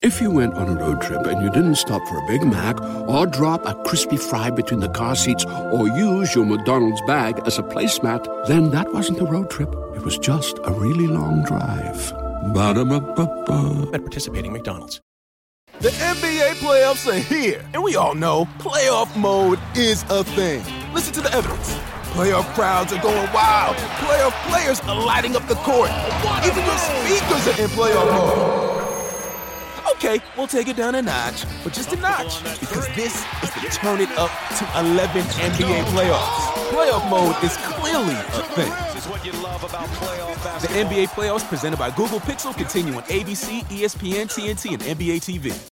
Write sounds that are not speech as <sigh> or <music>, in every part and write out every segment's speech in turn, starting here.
If you went on a road trip and you didn't stop for a Big Mac or drop a crispy fry between the car seats or use your McDonald's bag as a placemat, then that wasn't a road trip. It was just a really long drive. Ba-da-ba-ba-ba. at participating McDonald's. The NBA playoffs are here, and we all know playoff mode is a thing. Listen to the evidence. Playoff crowds are going wild. Playoff players are lighting up the court. Even your speakers are in playoff mode. Okay, we'll take it down a notch, but just a notch, because this is the turn it up to 11 NBA playoffs. Playoff mode is clearly a thing. The NBA playoffs presented by Google Pixel continue on ABC, ESPN, TNT, and NBA TV.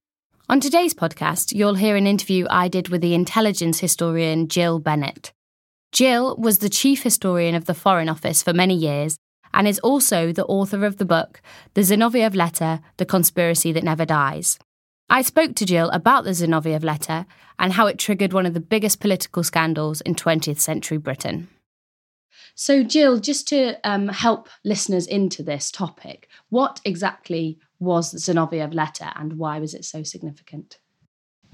On today's podcast, you'll hear an interview I did with the intelligence historian Gill Bennett. Gill was the chief historian of the Foreign Office for many years and is also the author of the book The Zinoviev Letter The Conspiracy That Never Dies. I spoke to Gill about the Zinoviev letter and how it triggered one of the biggest political scandals in 20th century Britain. So, Gill, just to um, help listeners into this topic, what exactly was the Zinoviev letter and why was it so significant?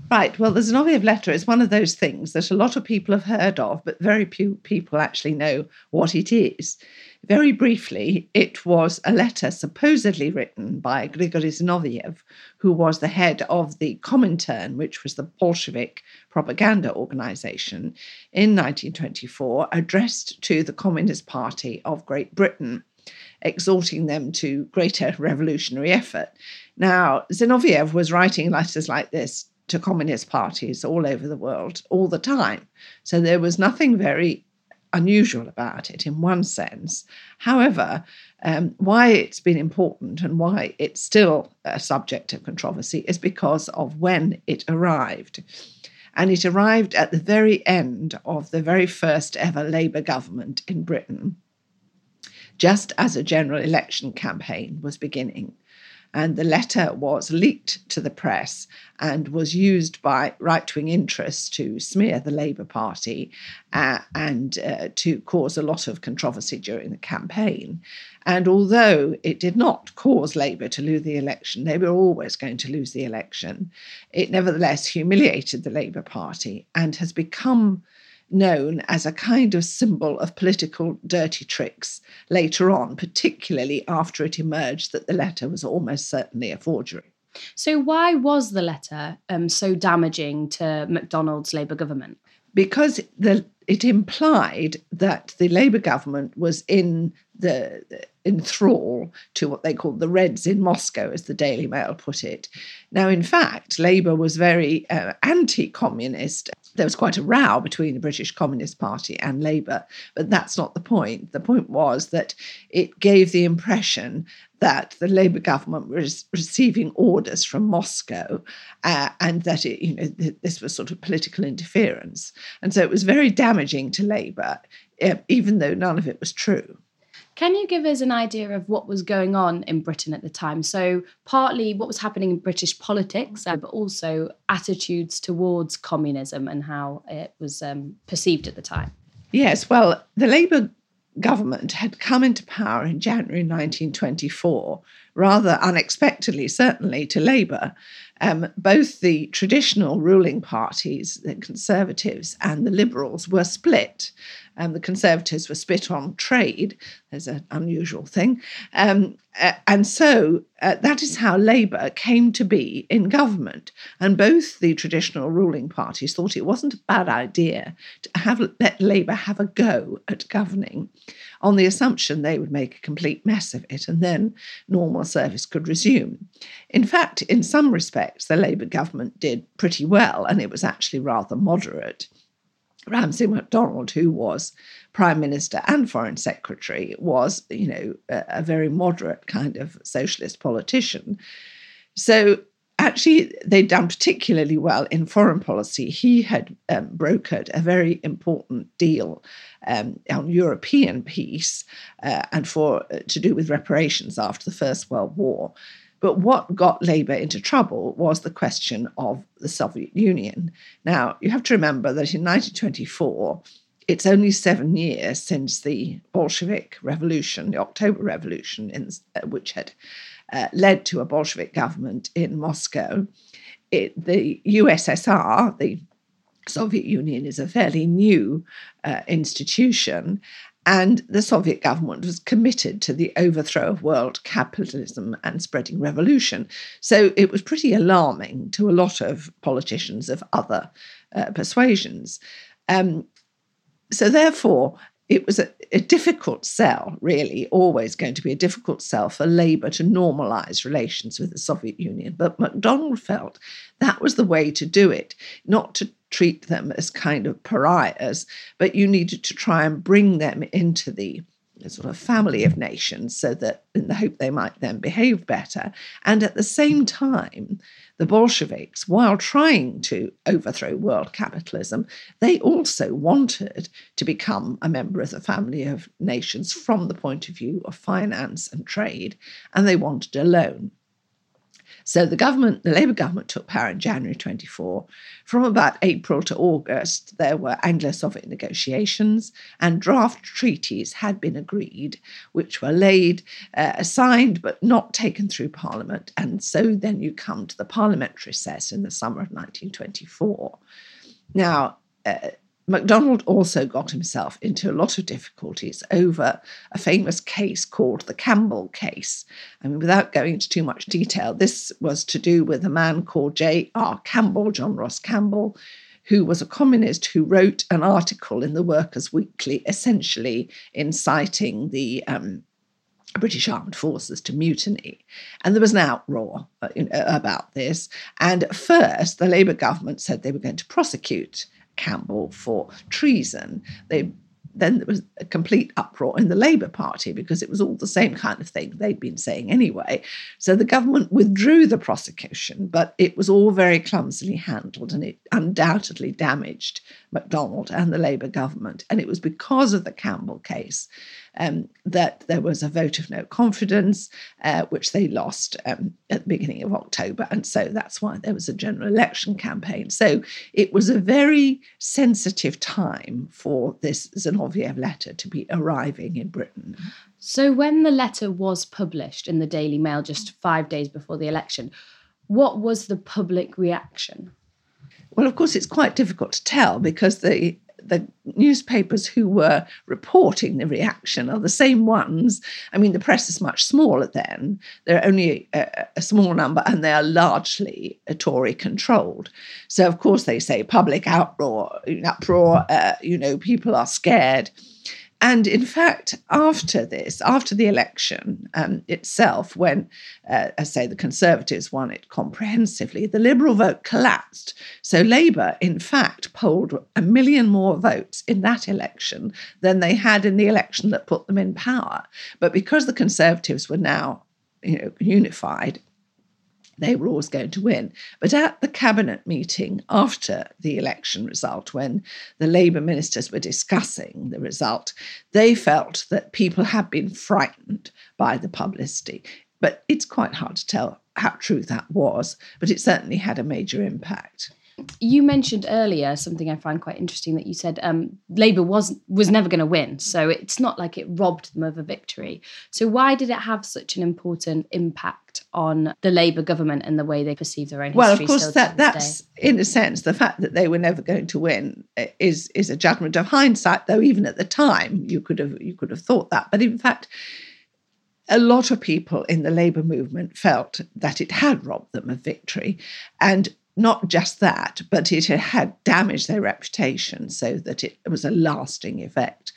Right. Well, the Zinoviev letter is one of those things that a lot of people have heard of, but very few people actually know what it is. Very briefly, it was a letter supposedly written by Grigory Zinoviev, who was the head of the Comintern, which was the Bolshevik propaganda organization, in 1924, addressed to the Communist Party of Great Britain exhorting them to greater <laughs> revolutionary effort. Now, Zinoviev was writing letters like this to communist parties all over the world all the time. So there was nothing very unusual about it in one sense. However, um, why it's been important and why it's still a subject of controversy is because of when it arrived. And it arrived at the very end of the very first ever Labour government in Britain just as a general election campaign was beginning. And the letter was leaked to the press and was used by right wing interests to smear the Labour Party uh, and uh, to cause a lot of controversy during the campaign. And although it did not cause Labour to lose the election, they were always going to lose the election, it nevertheless humiliated the Labour Party and has become known as a kind of symbol of political dirty tricks later on, particularly after it emerged that the letter was almost certainly a forgery. So, why was the letter um, so damaging to MacDonald's Labour government? Because the, it implied that the Labour government was in the in thrall to what they called the Reds in Moscow, as the Daily Mail put it. Now, in fact, Labour was very uh, anti communist. There was quite a row between the British Communist Party and Labour, but that's not the point. The point was that it gave the impression that the Labour government was receiving orders from Moscow uh, and that it, you know, th- this was sort of political interference. And so it was very damaging to Labour, uh, even though none of it was true. Can you give us an idea of what was going on in Britain at the time? So, partly what was happening in British politics, uh, but also attitudes towards communism and how it was um, perceived at the time. Yes, well, the Labour government had come into power in January 1924, rather unexpectedly, certainly to Labour. Um, both the traditional ruling parties, the Conservatives and the Liberals, were split. Um, the Conservatives were split on trade. There's an unusual thing. Um, uh, and so uh, that is how Labour came to be in government. And both the traditional ruling parties thought it wasn't a bad idea to have let Labour have a go at governing on the assumption they would make a complete mess of it and then normal service could resume. In fact, in some respects, the Labour government did pretty well, and it was actually rather moderate. Ramsay MacDonald, who was prime minister and foreign secretary, was, you know, a, a very moderate kind of socialist politician. So actually, they'd done particularly well in foreign policy. He had um, brokered a very important deal um, on European peace uh, and for uh, to do with reparations after the First World War. But what got Labour into trouble was the question of the Soviet Union. Now, you have to remember that in 1924, it's only seven years since the Bolshevik Revolution, the October Revolution, in, uh, which had uh, led to a Bolshevik government in Moscow. It, the USSR, the Soviet Union, is a fairly new uh, institution, and the Soviet government was committed to the overthrow of world capitalism and spreading revolution. So it was pretty alarming to a lot of politicians of other uh, persuasions. Um, so, therefore, it was a, a, difficult sell, really, always going to be a difficult sell for Labour to normalise relations with the Soviet Union. But MacDonald felt that was the way to do it, not to treat them as kind of pariahs, but you needed to try and bring them into the sort of family of nations so that in the hope they might then behave better. And at the same time, the Bolsheviks, while trying to overthrow world capitalism, they also wanted to become a member of the family of nations from the point of view of finance and trade, and they wanted a loan. So the government, the Labour government, took power in January 24. From about April to August, there were Anglo Soviet negotiations, and draft treaties had been agreed, which were laid, uh, signed, but not taken through Parliament. And so then you come to the parliamentary recess in the summer of 1924. Now, uh, MacDonald also got himself into a lot of difficulties over a famous case called the Campbell case. I mean, without going into too much detail, this was to do with a man called J.R. Campbell, John Ross Campbell, who was a communist who wrote an article in the Workers' Weekly, essentially inciting the um, British armed forces to mutiny. And there was an outroar uh, about this. And first, the Labour government said they were going to prosecute Campbell for treason. They then there was a complete uproar in the Labour Party because it was all the same kind of thing they'd been saying anyway. So the government withdrew the prosecution, but it was all very clumsily handled and it undoubtedly damaged MacDonald and the Labour government. And it was because of the Campbell case um, that there was a vote of no confidence, uh, which they lost um, at the beginning of October. And so that's why there was a general election campaign. So it was a very sensitive time for this Zinoviev letter to be arriving in Britain. So when the letter was published in the Daily Mail just five days before the election, what was the public reaction? Well, of course, it's quite difficult to tell because the the newspapers who were reporting the reaction are the same ones. I mean, the press is much smaller then. There are only a, a small number, and they are largely Tory controlled. So, of course, they say public outroar, uproar. Uh, you know, people are scared. And in fact, after this, after the election um, itself, when, uh, I say, the Conservatives won it comprehensively, the Liberal vote collapsed. So Labour, in fact, polled a million more votes in that election than they had in the election that put them in power. But because the Conservatives were now you know, unified they were always going to win. But at the cabinet meeting after the election result, when the Labour ministers were discussing the result, they felt that people had been frightened by the publicity. But it's quite hard to tell how true that was, but it certainly had a major impact. You mentioned earlier something I find quite interesting that you said um, Labour was was never going to win, so it's not like it robbed them of a victory. So why did it have such an important impact on the Labour government and the way they perceive their own history? well, of course, that that's day? in a sense the fact that they were never going to win is is a judgment of hindsight. Though even at the time you could have you could have thought that, but in fact a lot of people in the Labour movement felt that it had robbed them of victory. And not just that, but it had damaged their reputation so that it was a lasting effect.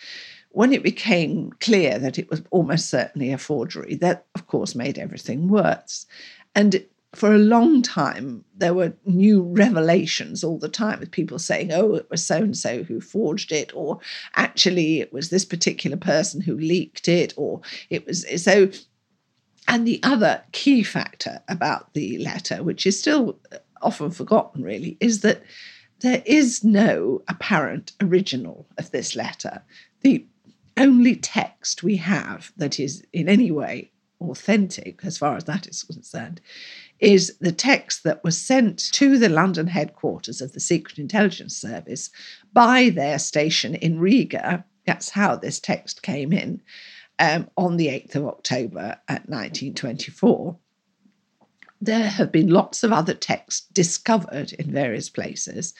When it became clear that it was almost certainly a forgery, that of course made everything worse. And for a long time, there were new revelations all the time with people saying, oh, it was so and so who forged it, or actually it was this particular person who leaked it, or it was so. And the other key factor about the letter, which is still often forgotten, really, is that there is no apparent original of this letter. The only text we have that is in any way authentic, as far as that is concerned, is the text that was sent to the London headquarters of the Secret Intelligence Service by their station in Riga. That's how this text came in um, on the 8th of October at 1924 there have been lots of other texts discovered in various places,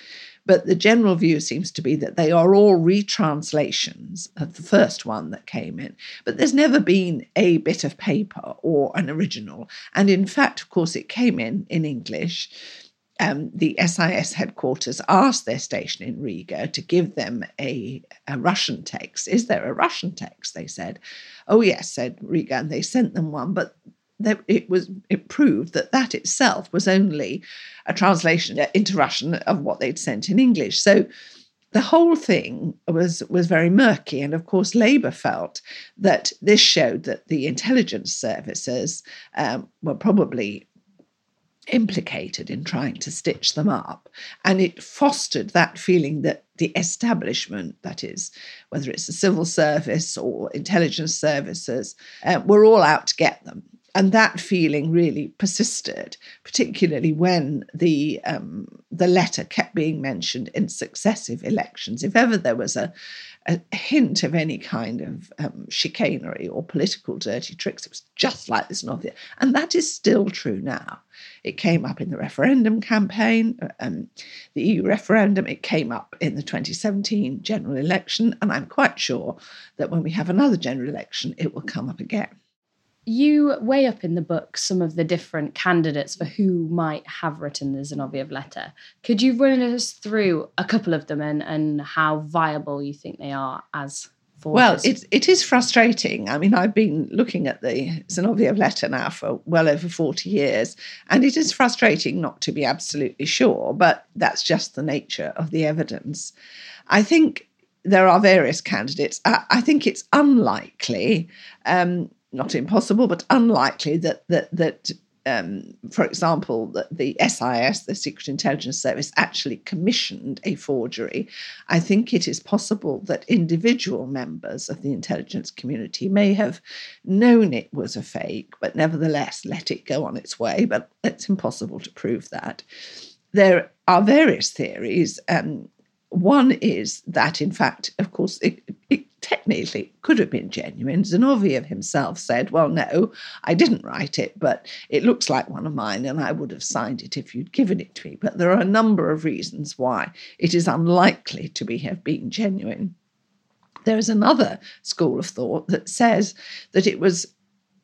but the general view seems to be that they are all retranslations of the first one that came in. But there's never been a bit of paper or an original. And in fact, of course, it came in in English. Um, the SIS headquarters asked their station in Riga to give them a, a, Russian text. Is there a Russian text? They said. Oh, yes, said Riga. And they sent them one, but it was it proved that that itself was only a translation into Russian of what they'd sent in English. So the whole thing was was very murky, and of course, Labour felt that this showed that the intelligence services um, were probably implicated in trying to stitch them up, and it fostered that feeling that the establishment, that is, whether it's the civil service or intelligence services, uh, were all out to get them and that feeling really persisted, particularly when the um, the letter kept being mentioned in successive elections. If ever there was a, a hint of any kind of um, chicanery or political dirty tricks, it was just like this novel, and that is still true now. It came up in the referendum campaign, um, the EU referendum. It came up in the 2017 general election, and I'm quite sure that when we have another general election, it will come up again you weigh up in the book some of the different candidates for who might have written the Zinoviev letter. Could you run us through a couple of them and, and how viable you think they are as? Well, it, it is frustrating. I mean, I've been looking at the Zinoviev letter now for well over 40 years, and it is frustrating not to be absolutely sure, but that's just the nature of the evidence. I think there are various candidates. I, I think it's unlikely um, not impossible, but unlikely that that that um, for example, that the SIS, the Secret Intelligence Service, actually commissioned a forgery. I think it is possible that individual members of the intelligence community may have known it was a fake, but nevertheless let it go on its way. But it's impossible to prove that. There are various theories. Um, one is that, in fact, of course, it, it technically could have been genuine. Zinoviev himself said, Well, no, I didn't write it, but it looks like one of mine, and I would have signed it if you'd given it to me. But there are a number of reasons why it is unlikely to be have been genuine. There is another school of thought that says that it was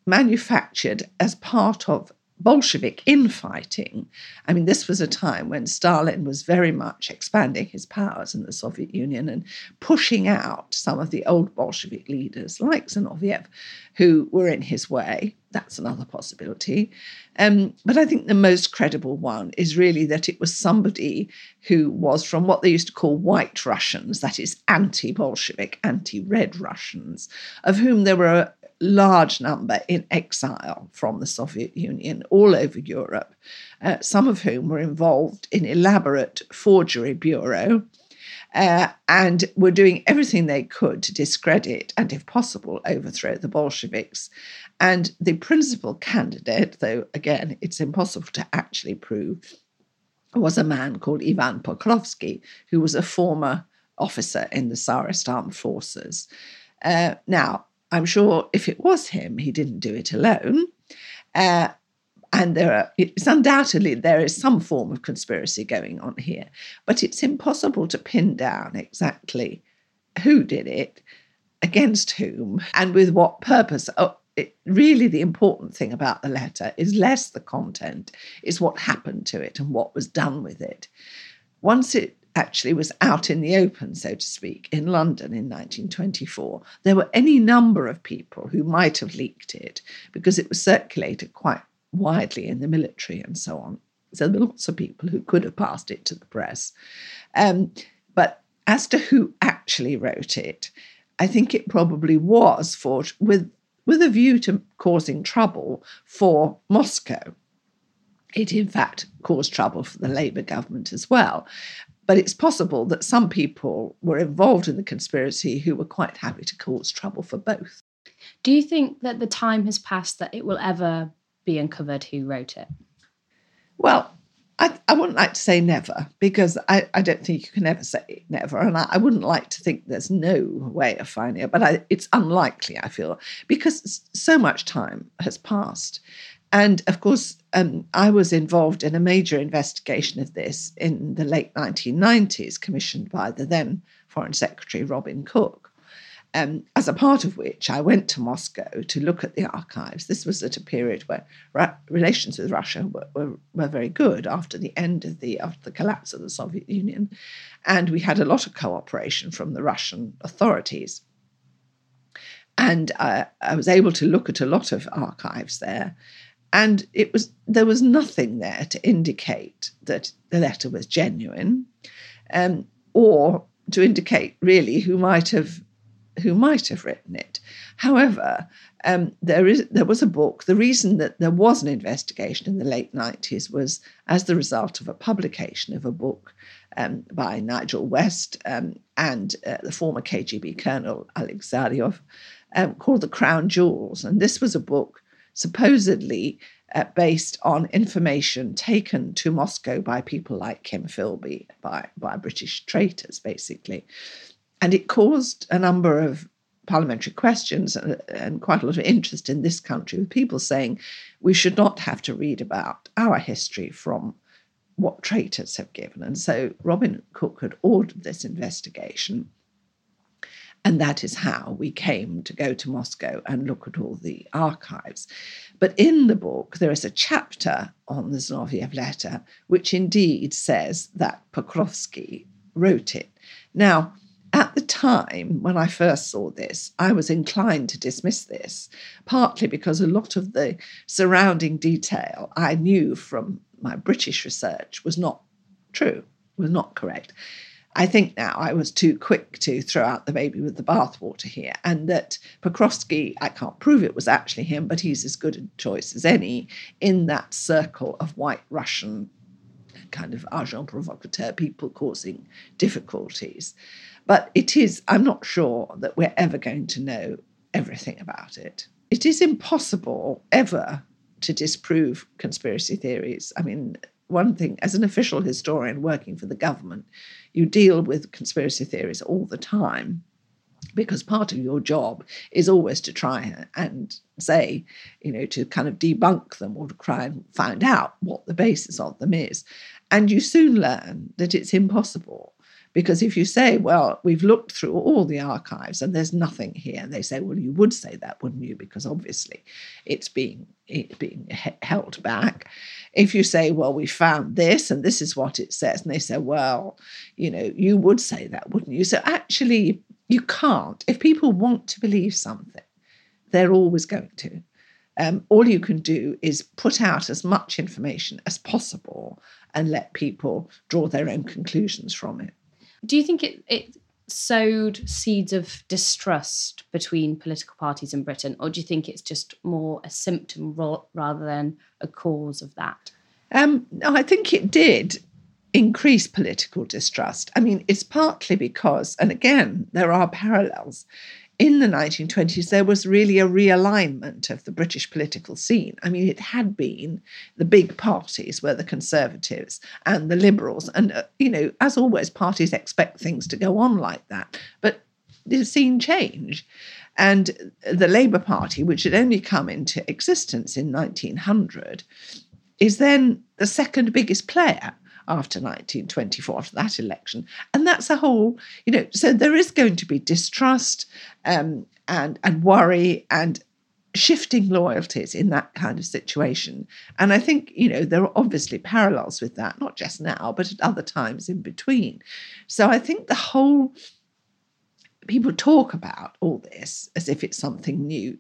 manufactured as part of Bolshevik infighting. I mean, this was a time when Stalin was very much expanding his powers in the Soviet Union and pushing out some of the old Bolshevik leaders like Zinoviev, who were in his way. That's another possibility. Um, but I think the most credible one is really that it was somebody who was from what they used to call white Russians, that is, anti Bolshevik, anti red Russians, of whom there were large number in exile from the Soviet Union all over Europe, uh, some of whom were involved in elaborate forgery bureau. Uh, and were doing everything they could to discredit and, if possible, overthrow the Bolsheviks. And the principal candidate, though again it's impossible to actually prove, was a man called Ivan Pokrovsky, who was a former officer in the Tsarist armed forces. Uh, now, I'm sure if it was him, he didn't do it alone. Uh, and there are, it's undoubtedly there is some form of conspiracy going on here, but it's impossible to pin down exactly who did it, against whom, and with what purpose. Oh, it, really, the important thing about the letter is less the content, is what happened to it and what was done with it. Once it actually was out in the open, so to speak, in London in 1924, there were any number of people who might have leaked it because it was circulated quite widely in the military and so on. So there were lots of people who could have passed it to the press. Um, but as to who actually wrote it, I think it probably was for with with a view to causing trouble for Moscow. It, in fact, caused trouble for the Labour government as well. But it's possible that some people were involved in the conspiracy who were quite happy to cause trouble for both. Do you think that the time has passed that it will ever be uncovered who wrote it? Well, I, I wouldn't like to say never because I, I don't think you can ever say never. And I, I wouldn't like to think there's no way of finding it, but I, it's unlikely, I feel, because so much time has passed. And of course, um, I was involved in a major investigation of this in the late 1990s, commissioned by the then Foreign Secretary Robin Cook. Um, as a part of which I went to Moscow to look at the archives. This was at a period where ra- relations with Russia were, were, were, very good after the end of the after the collapse of the Soviet Union, and we had a lot of cooperation from the Russian authorities. And uh, I was able to look at a lot of archives there, and it was there was nothing there to indicate that the letter was genuine, um, or to indicate really who might have who might have written it. However, um, there is there was a book. The reason that there was an investigation in the late nineties was as the result of a publication of a book um, by Nigel West um, and uh, the former KGB colonel Oleg Tsarev um, called "The Crown Jewels," and this was a book supposedly uh, based on information taken to Moscow by people like Kim Philby, by, by British traitors, basically. And it caused a number of parliamentary questions and, and, quite a lot of interest in this country, with people saying we should not have to read about our history from what traitors have given. And so Robin Cook had ordered this investigation. And that is how we came to go to Moscow and look at all the archives. But in the book, there is a chapter on the Zinoviev letter, which indeed says that Pokrovsky wrote it. Now, at the time when I first saw this, I was inclined to dismiss this, partly because a lot of the surrounding detail I knew from my British research was not true, was not correct. I think now I was too quick to throw out the baby with the bathwater here, and that Pokrovsky, I can't prove it was actually him, but he's as good a choice as any in that circle of white Russian kind of agent provocateur, people causing difficulties. But it is, I'm not sure that we're ever going to know everything about it. It is impossible ever to disprove conspiracy theories. I mean, one thing, as an official historian working for the government, you deal with conspiracy theories all the time because part of your job is always to try and say, you know, to kind of debunk them or to try and find out what the basis of them is. And you soon learn that it's impossible Because if you say, well, we've looked through all the archives and there's nothing here, and they say, well, you would say that, wouldn't you? Because obviously it's being it's being held back. If you say, well, we found this and this is what it says, and they say, well, you know, you would say that, wouldn't you? So actually, you can't. If people want to believe something, they're always going to. Um, all you can do is put out as much information as possible and let people draw their own conclusions from it. Do you think it, it sowed seeds of distrust between political parties in Britain, or do you think it's just more a symptom rather than a cause of that? Um, no, I think it did increase political distrust. I mean, it's partly because, and again, there are parallels in the 1920s, there was really a realignment of the British political scene. I mean, it had been the big parties were the Conservatives and the Liberals. And, uh, you know, as always, parties expect things to go on like that. But the scene changed. And the Labour Party, which had only come into existence in 1900, is then the second biggest player after 1924, after that election. And that's a whole, you know, so there is going to be distrust um, and, and worry and shifting loyalties in that kind of situation. And I think, you know, there are obviously parallels with that, not just now, but at other times in between. So I think the whole people talk about all this as if it's something new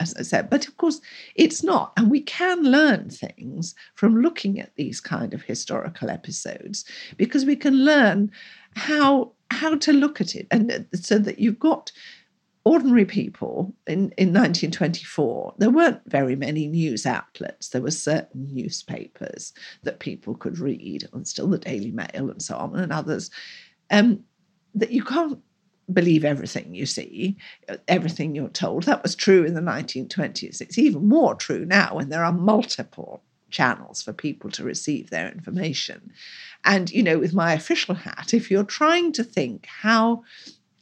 as I said. But of course, it's not. And we can learn things from looking at these kind of historical episodes because we can learn how how to look at it. And so that you've got ordinary people in, in 1924, there weren't very many news outlets. There were certain newspapers that people could read, and still the Daily Mail and so on, and others. Um, that you can't believe everything you see, uh, everything you're told. That was true in the 1920s. It's even more true now when there are multiple channels for people to receive their information. And, you know, with my official hat, if you're trying to think how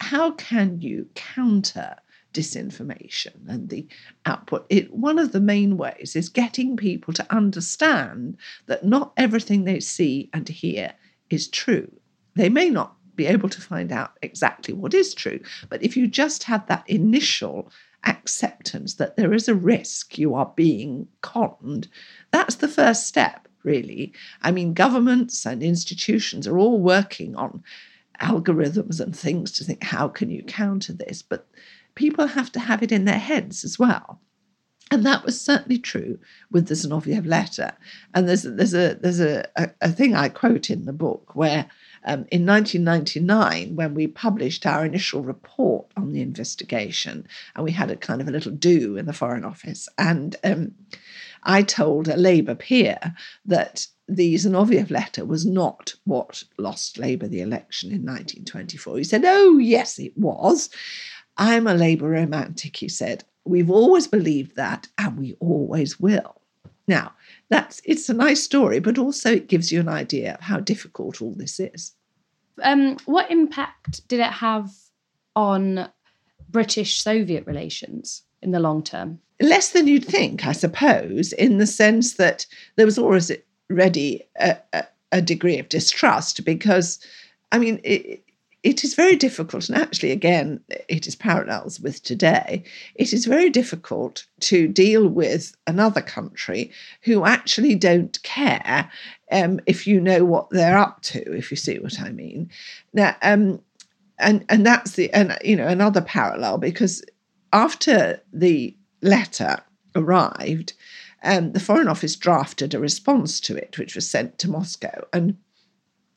how can you counter disinformation and the output it one of the main ways is getting people to understand that not everything they see and hear is true they may not be able to find out exactly what is true. But if you just have that initial acceptance that there is a risk you are being conned, that's the first step, really. I mean, governments and institutions are all working on algorithms and things to think, how can you counter this? But people have to have it in their heads as well. And that was certainly true with the Zinoviev letter. And there's there's a there's a, a, a thing I quote in the book where um, in 1999, when we published our initial report on the investigation, and we had a kind of a little do in the Foreign Office, and um, I told a Labour peer that the Zinoviev letter was not what lost Labour the election in 1924. He said, Oh, yes, it was. I'm a Labour romantic, he said. We've always believed that, and we always will. Now, that's it's a nice story, but also it gives you an idea of how difficult all this is. Um, what impact did it have on British Soviet relations in the long term? Less than you'd think, I suppose, in the sense that there was already a, a, a degree of distrust because, I mean, it, it is very difficult, and actually, again, it is parallels with today. It is very difficult to deal with another country who actually don't care um, if you know what they're up to, if you see what I mean. Now, um, and and that's the and you know another parallel because after the letter arrived, um, the Foreign Office drafted a response to it, which was sent to Moscow, and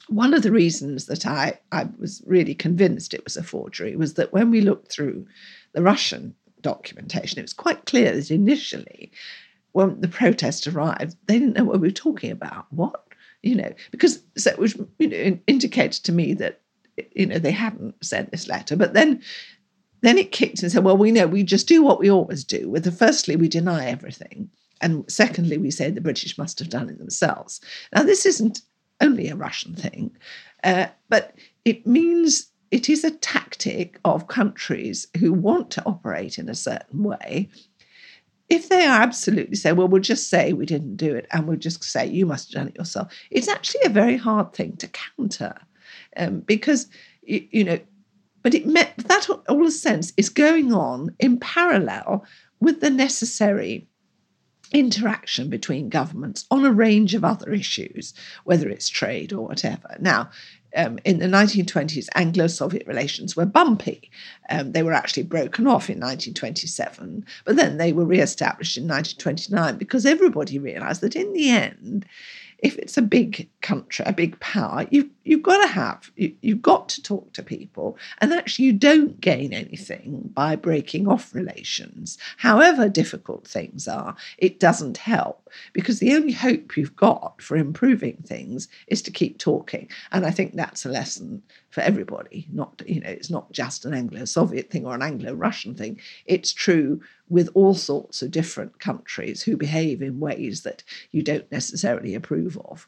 one of the reasons that I, I was really convinced it was a forgery was that when we looked through the Russian documentation, it was quite clear that initially, when the protest arrived, they didn't know what we were talking about. What? You know, because so it was, you know, indicated to me that, you know, they hadn't sent this letter. But then then it kicked and said, well, we know we just do what we always do. With the firstly, we deny everything. And secondly, we say the British must have done it themselves. Now, this isn't only a Russian thing, uh, but it means it is a tactic of countries who want to operate in a certain way. If they are absolutely say, well, we'll just say we didn't do it and we'll just say you must have done it yourself, it's actually a very hard thing to counter. um, because you, you know, but it met that all the sense is going on in parallel with the necessary interaction between governments on a range of other issues, whether it's trade or whatever. Now, um, in the 1920s, Anglo Soviet relations were bumpy. Um, they were actually broken off in 1927, but then they were re established in 1929 because everybody realized that in the end, if it's a big country, a big power, you you've got to have you, you've got to talk to people, and actually you don't gain anything by breaking off relations. However difficult things are, it doesn't help because the only hope you've got for improving things is to keep talking, and I think that's a lesson for everybody. Not you know, it's not just an Anglo-Soviet thing or an Anglo-Russian thing. It's true with all sorts of different countries who behave in ways that you don't necessarily approve of.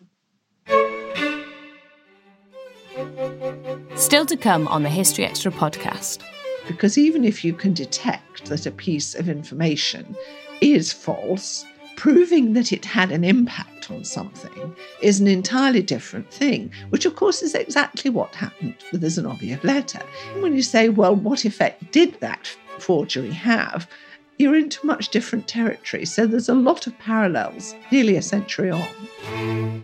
Still to come on the History Extra podcast. Because even if you can detect that a piece of information is false, proving that it had an impact on something is an entirely different thing, which of course is exactly what happened with the Zinoviev letter. And when you say, well, what effect did that forgery have? You're into much different territory. So there's a lot of parallels nearly a century on.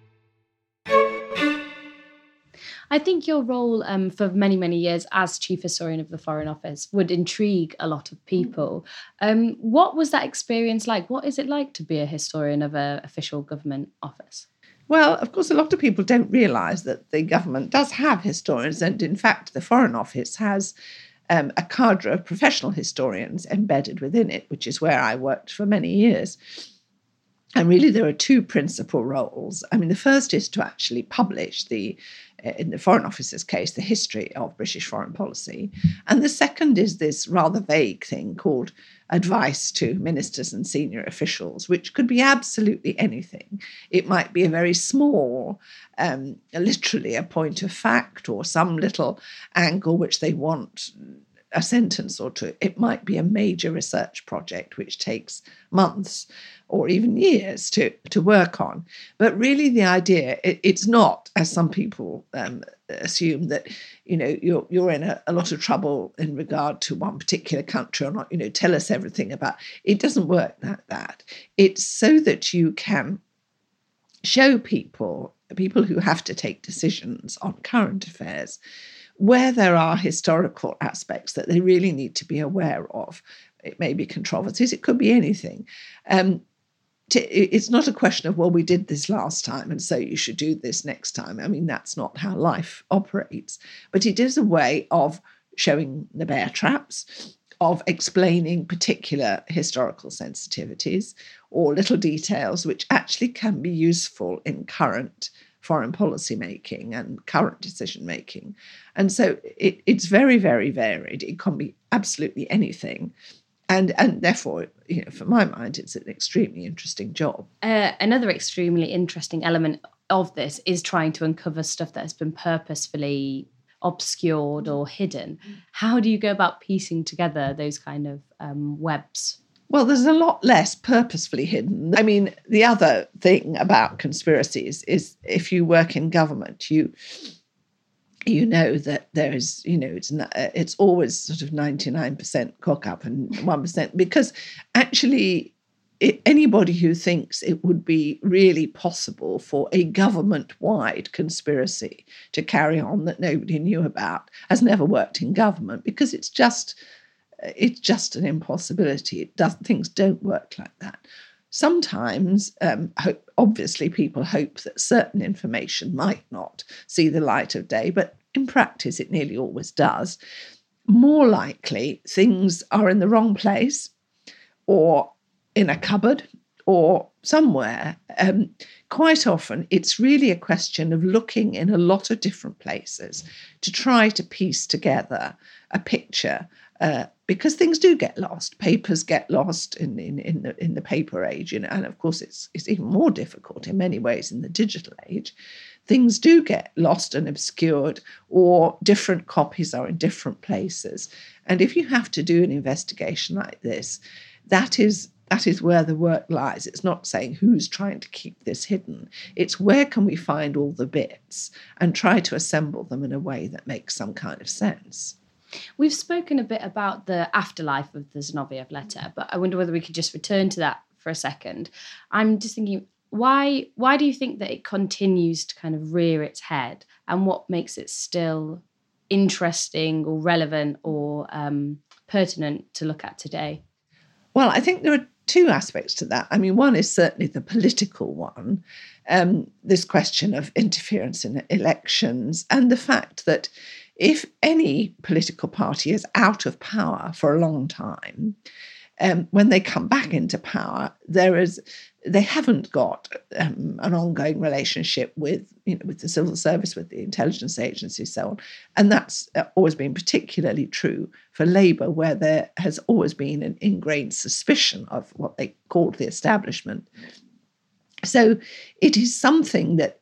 I think your role um, for many, many years as chief historian of the Foreign Office would intrigue a lot of people. Um, what was that experience like? What is it like to be a historian of an official government office? Well, of course, a lot of people don't realise that the government does have historians, and in fact, the Foreign Office has um, a cadre of professional historians embedded within it, which is where I worked for many years. And really, there are two principal roles. I mean, the first is to actually publish the, uh, in the Foreign Office's case, the history of British foreign policy. And the second is this rather vague thing called advice to ministers and senior officials, which could be absolutely anything. It might be a very small, um, literally a point of fact or some little angle which they want a sentence or two. It might be a major research project which takes months or even years to, to work on. But really, the idea it, it's not, as some people um, assume, that you know you're you're in a, a, lot of trouble in regard to one particular country or not. You know, tell us everything about. It doesn't work like that. It's so that you can show people people who have to take decisions on current affairs where there are historical aspects that they really need to be aware of, it may be controversies, it could be anything. Um, it's not a question of, well, we did this last time, and so you should do this next time. I mean, that's not how life operates. But it is a way of showing the bear traps, of explaining particular historical sensitivities or little details which actually can be useful in current foreign policy making and current decision making. And so it, it's very, very varied. It can be absolutely anything. And, and therefore, you know, for my mind, it's an extremely interesting job. Uh, another extremely interesting element of this is trying to uncover stuff that has been purposefully obscured or hidden. How do you go about piecing together those kind of um, webs? Well, there's a lot less purposefully hidden. I mean, the other thing about conspiracies is if you work in government, you you know that there is, you know, it's not, uh, it's always sort of 99% cock up and 1% because actually it, anybody who thinks it would be really possible for a government wide conspiracy to carry on that nobody knew about has never worked in government because it's just it's just an impossibility. It does things don't work like that. Sometimes, um, hope, obviously, people hope that certain information might not see the light of day, but in practice, it nearly always does. More likely, things are in the wrong place, or in a cupboard, or somewhere. Um, quite often, it's really a question of looking in a lot of different places to try to piece together a picture uh, because things do get lost. Papers get lost in, in, in, the, in the paper age, know, and of course it's, it's even more difficult in many ways in the digital age. Things do get lost and obscured, or different copies are in different places. And if you have to do an investigation like this, that is that is where the work lies. It's not saying who's trying to keep this hidden. It's where can we find all the bits and try to assemble them in a way that makes some kind of sense. We've spoken a bit about the afterlife of the Zinoviev letter, but I wonder whether we could just return to that for a second. I'm just thinking, why why do you think that it continues to kind of rear its head, and what makes it still interesting or relevant or um, pertinent to look at today? Well, I think there are two aspects to that. I mean, one is certainly the political one, um, this question of interference in elections, and the fact that if any political party is out of power for a long time, um, when they come back into power, there is they haven't got um, an ongoing relationship with you know with the civil service, with the intelligence agencies, so on, and that's uh, always been particularly true for Labour, where there has always been an ingrained suspicion of what they called the establishment. So it is something that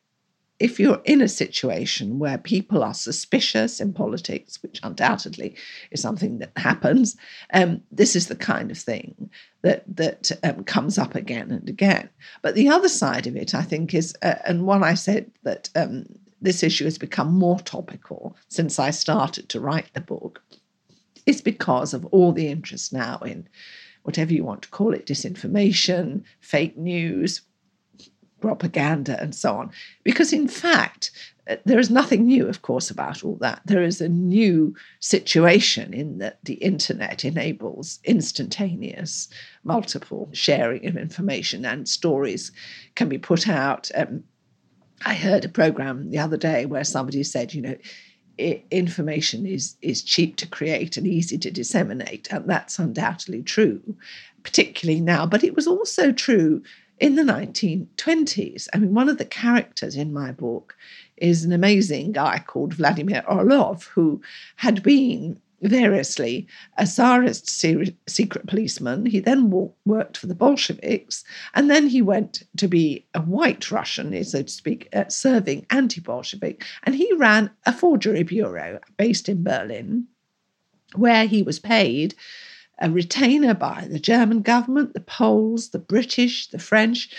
if you're in a situation where people are suspicious in politics, which undoubtedly is something that happens, um, this is the kind of thing that that um, comes up again and again. But the other side of it, I think, is uh, and one I said that um, this issue has become more topical since I started to write the book, is because of all the interest now in whatever you want to call it, disinformation, fake news, propaganda and so on. Because in fact, uh, there is nothing new, of course, about all that. There is a new situation in that the internet enables instantaneous, multiple sharing of information and stories can be put out. Um, I heard a program the other day where somebody said, you know, information is is cheap to create and easy to disseminate and that's undoubtedly true particularly now but it was also true in the 1920s. I mean, one of the characters in my book is an amazing guy called Vladimir Orlov, who had been variously a Tsarist secret policeman. He then worked for the Bolsheviks, and then he went to be a white Russian, so to speak, uh, serving anti Bolshevik. And he ran a forgery bureau based in Berlin, where he was paid a retainer by the German government, the Poles, the British, the French,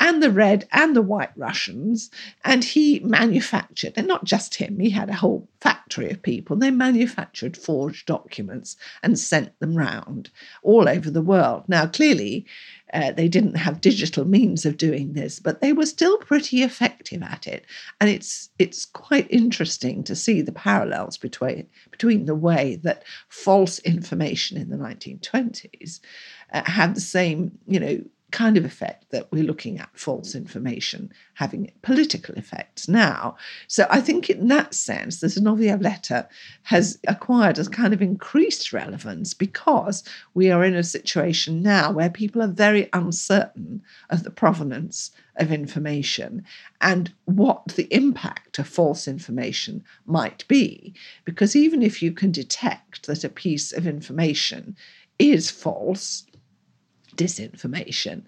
and the red and the white Russians. And he manufactured, and not just him, he had a whole factory of people. They manufactured forged documents and sent them round all over the world. Now, clearly, uh, they didn't have digital means of doing this, but they were still pretty effective at it. And it's it's quite interesting to see the parallels between between the way that false information in the 1920s uh, had the same, you know, kind of effect that we're looking at false information having political effects now. So I think in that sense, the Zinoviev letter has acquired a kind of increased relevance because we are in a situation now where people are very uncertain of the provenance of information and what the impact of false information might be. Because even if you can detect that a piece of information is false, disinformation.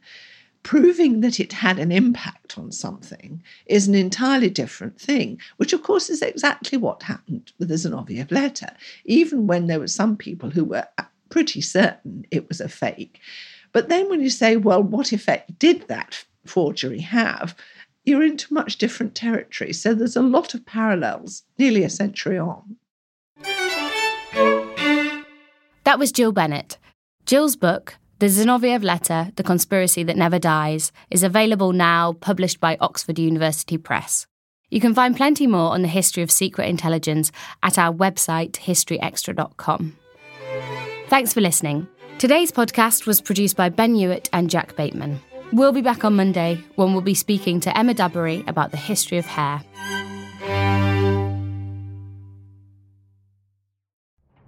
Proving that it had an impact on something is an entirely different thing, which of course is exactly what happened with the Zinoviev letter. Even when there were some people who were pretty certain it was a fake. But then when you say, well, what effect did that forgery have? You're into much different territory. So there's a lot of parallels nearly a century on. That was Gill Bennett. Gill's book, the Zinoviev Letter, The Conspiracy That Never Dies, is available now, published by Oxford University Press. You can find plenty more on the history of secret intelligence at our website, historyextra.com. Thanks for listening. Today's podcast was produced by Ben Hewitt and Jack Bateman. We'll be back on Monday when we'll be speaking to Emma Dabiri about the history of hair.